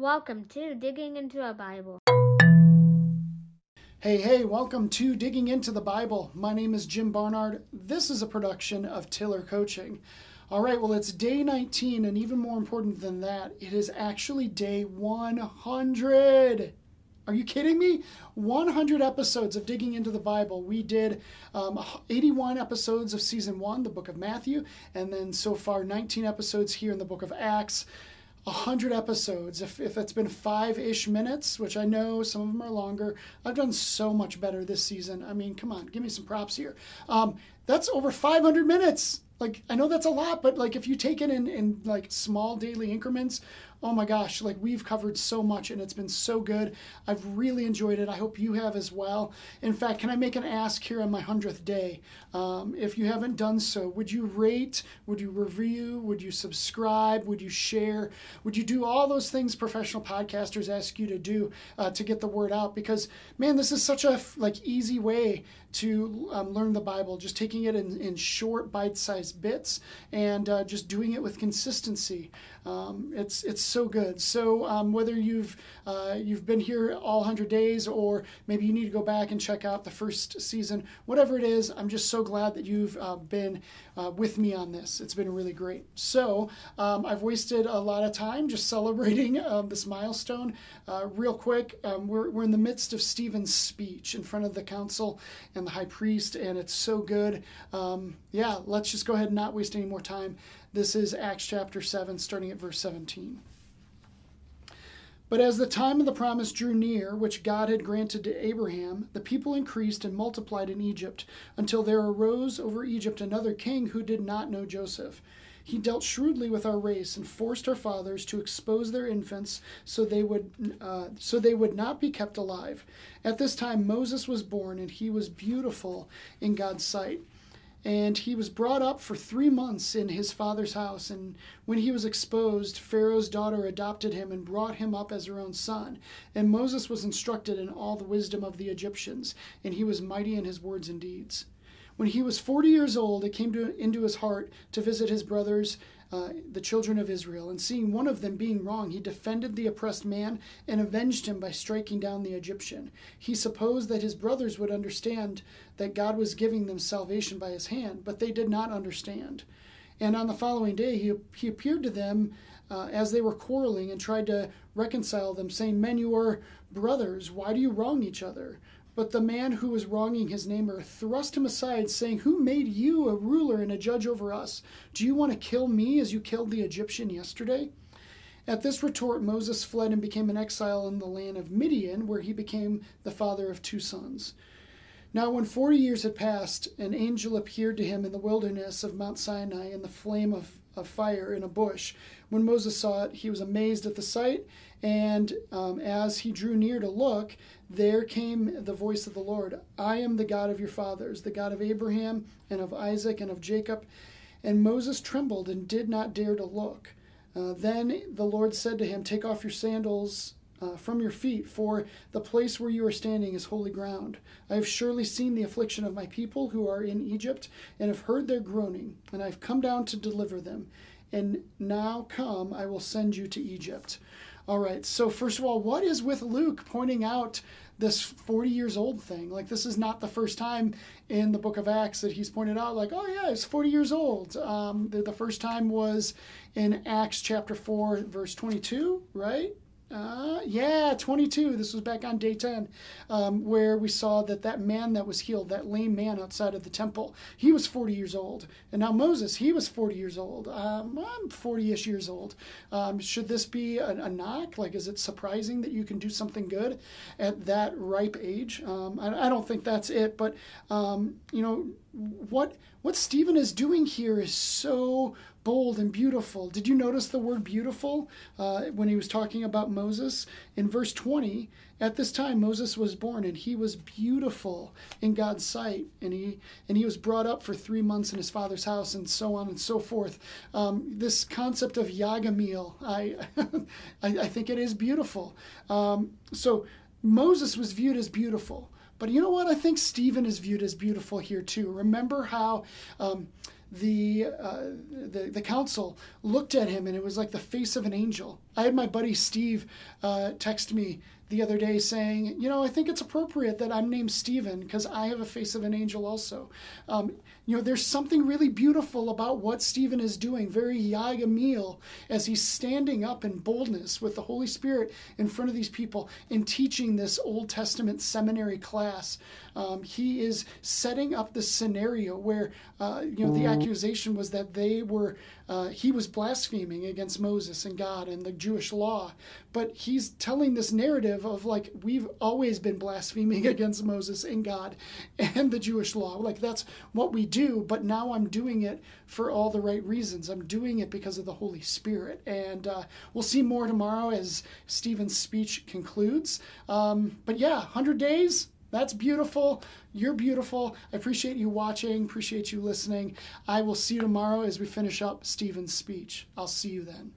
Welcome to Digging into a Bible. Hey, hey, welcome to Digging into the Bible. My name is Jim Barnard. This is a production of Tiller Coaching. All right, well, it's day 19, and even more important than that, it is actually day 100. Are you kidding me? 100 episodes of Digging into the Bible. We did um, 81 episodes of season one, the book of Matthew, and then so far 19 episodes here in the book of Acts. 100 episodes, if, if it's been five ish minutes, which I know some of them are longer, I've done so much better this season. I mean, come on, give me some props here. Um, that's over 500 minutes. Like, I know that's a lot, but like if you take it in, in like small daily increments, oh my gosh, like we've covered so much and it's been so good. I've really enjoyed it. I hope you have as well. In fact, can I make an ask here on my 100th day? Um, if you haven't done so, would you rate? Would you review? Would you subscribe? Would you share? Would you do all those things professional podcasters ask you to do uh, to get the word out? Because, man, this is such a like easy way to um, learn the Bible, just taking it in, in short, bite-sized bits and uh, just doing it with consistency. Um, it's it's so good. So um, whether you've uh, you've been here all 100 days or maybe you need to go back and check out the first season, whatever it is, I'm just so glad that you've uh, been uh, with me on this. It's been really great. So um, I've wasted a lot of time just celebrating um, this milestone. Uh, real quick, um, we're, we're in the midst of Stephen's speech in front of the council and the high priest, and it's so good. Um, yeah, let's just go ahead and not waste any more time. This is Acts chapter 7, starting at verse 17. But as the time of the promise drew near, which God had granted to Abraham, the people increased and multiplied in Egypt, until there arose over Egypt another king who did not know Joseph. He dealt shrewdly with our race and forced our fathers to expose their infants so they would uh, so they would not be kept alive. At this time Moses was born, and he was beautiful in God's sight and he was brought up for three months in his father's house. And when he was exposed, Pharaoh's daughter adopted him and brought him up as her own son. And Moses was instructed in all the wisdom of the Egyptians, and he was mighty in his words and deeds. When he was forty years old, it came to, into his heart to visit his brothers uh, the children of Israel, and seeing one of them being wrong, he defended the oppressed man and avenged him by striking down the Egyptian. He supposed that his brothers would understand that God was giving them salvation by his hand, but they did not understand. And on the following day, he, he appeared to them uh, as they were quarreling and tried to reconcile them, saying, Men, you are brothers. Why do you wrong each other? But the man who was wronging his neighbor thrust him aside, saying, Who made you a ruler and a judge over us? Do you want to kill me as you killed the Egyptian yesterday? At this retort, Moses fled and became an exile in the land of Midian, where he became the father of two sons. Now, when forty years had passed, an angel appeared to him in the wilderness of Mount Sinai in the flame of, of fire in a bush. When Moses saw it, he was amazed at the sight, and um, as he drew near to look, there came the voice of the Lord I am the God of your fathers, the God of Abraham and of Isaac and of Jacob. And Moses trembled and did not dare to look. Uh, then the Lord said to him, Take off your sandals uh, from your feet, for the place where you are standing is holy ground. I have surely seen the affliction of my people who are in Egypt, and have heard their groaning, and I have come down to deliver them. And now come, I will send you to Egypt. All right. So first of all, what is with Luke pointing out this 40 years old thing? Like this is not the first time in the book of Acts that he's pointed out like, oh yeah, it's 40 years old. Um, the, the first time was in Acts chapter 4 verse 22, right? Uh, yeah, 22. This was back on day 10, um, where we saw that that man that was healed, that lame man outside of the temple, he was 40 years old. And now Moses, he was 40 years old. Um, I'm 40 ish years old. Um, should this be a, a, knock? Like, is it surprising that you can do something good at that ripe age? Um, I, I, don't think that's it. But, um, you know, what what Stephen is doing here is so bold and beautiful. Did you notice the word beautiful uh, when he was talking about Moses? In verse 20, at this time Moses was born and he was beautiful in God's sight and he and he was brought up for three months in his father's house and so on and so forth. Um, this concept of Yagamiel, I, I, I think it is beautiful. Um, so Moses was viewed as beautiful. But you know what? I think Stephen is viewed as beautiful here too. Remember how um, the, uh, the the council looked at him and it was like the face of an angel. I had my buddy Steve uh, text me the other day saying, you know, I think it's appropriate that I'm named Stephen because I have a face of an angel also. Um, you know, there's something really beautiful about what Stephen is doing, very Yag Amil, as he's standing up in boldness with the Holy Spirit in front of these people and teaching this Old Testament seminary class. Um, he is setting up the scenario where, uh, you know, the accusation was that they were, uh, he was blaspheming against Moses and God and the Jewish law. But he's telling this narrative of like, we've always been blaspheming against Moses and God and the Jewish law. Like, that's what we do, but now I'm doing it for all the right reasons. I'm doing it because of the Holy Spirit. And uh, we'll see more tomorrow as Stephen's speech concludes. Um, but yeah, 100 days that's beautiful. You're beautiful. I appreciate you watching, appreciate you listening. I will see you tomorrow as we finish up Stephen's speech. I'll see you then.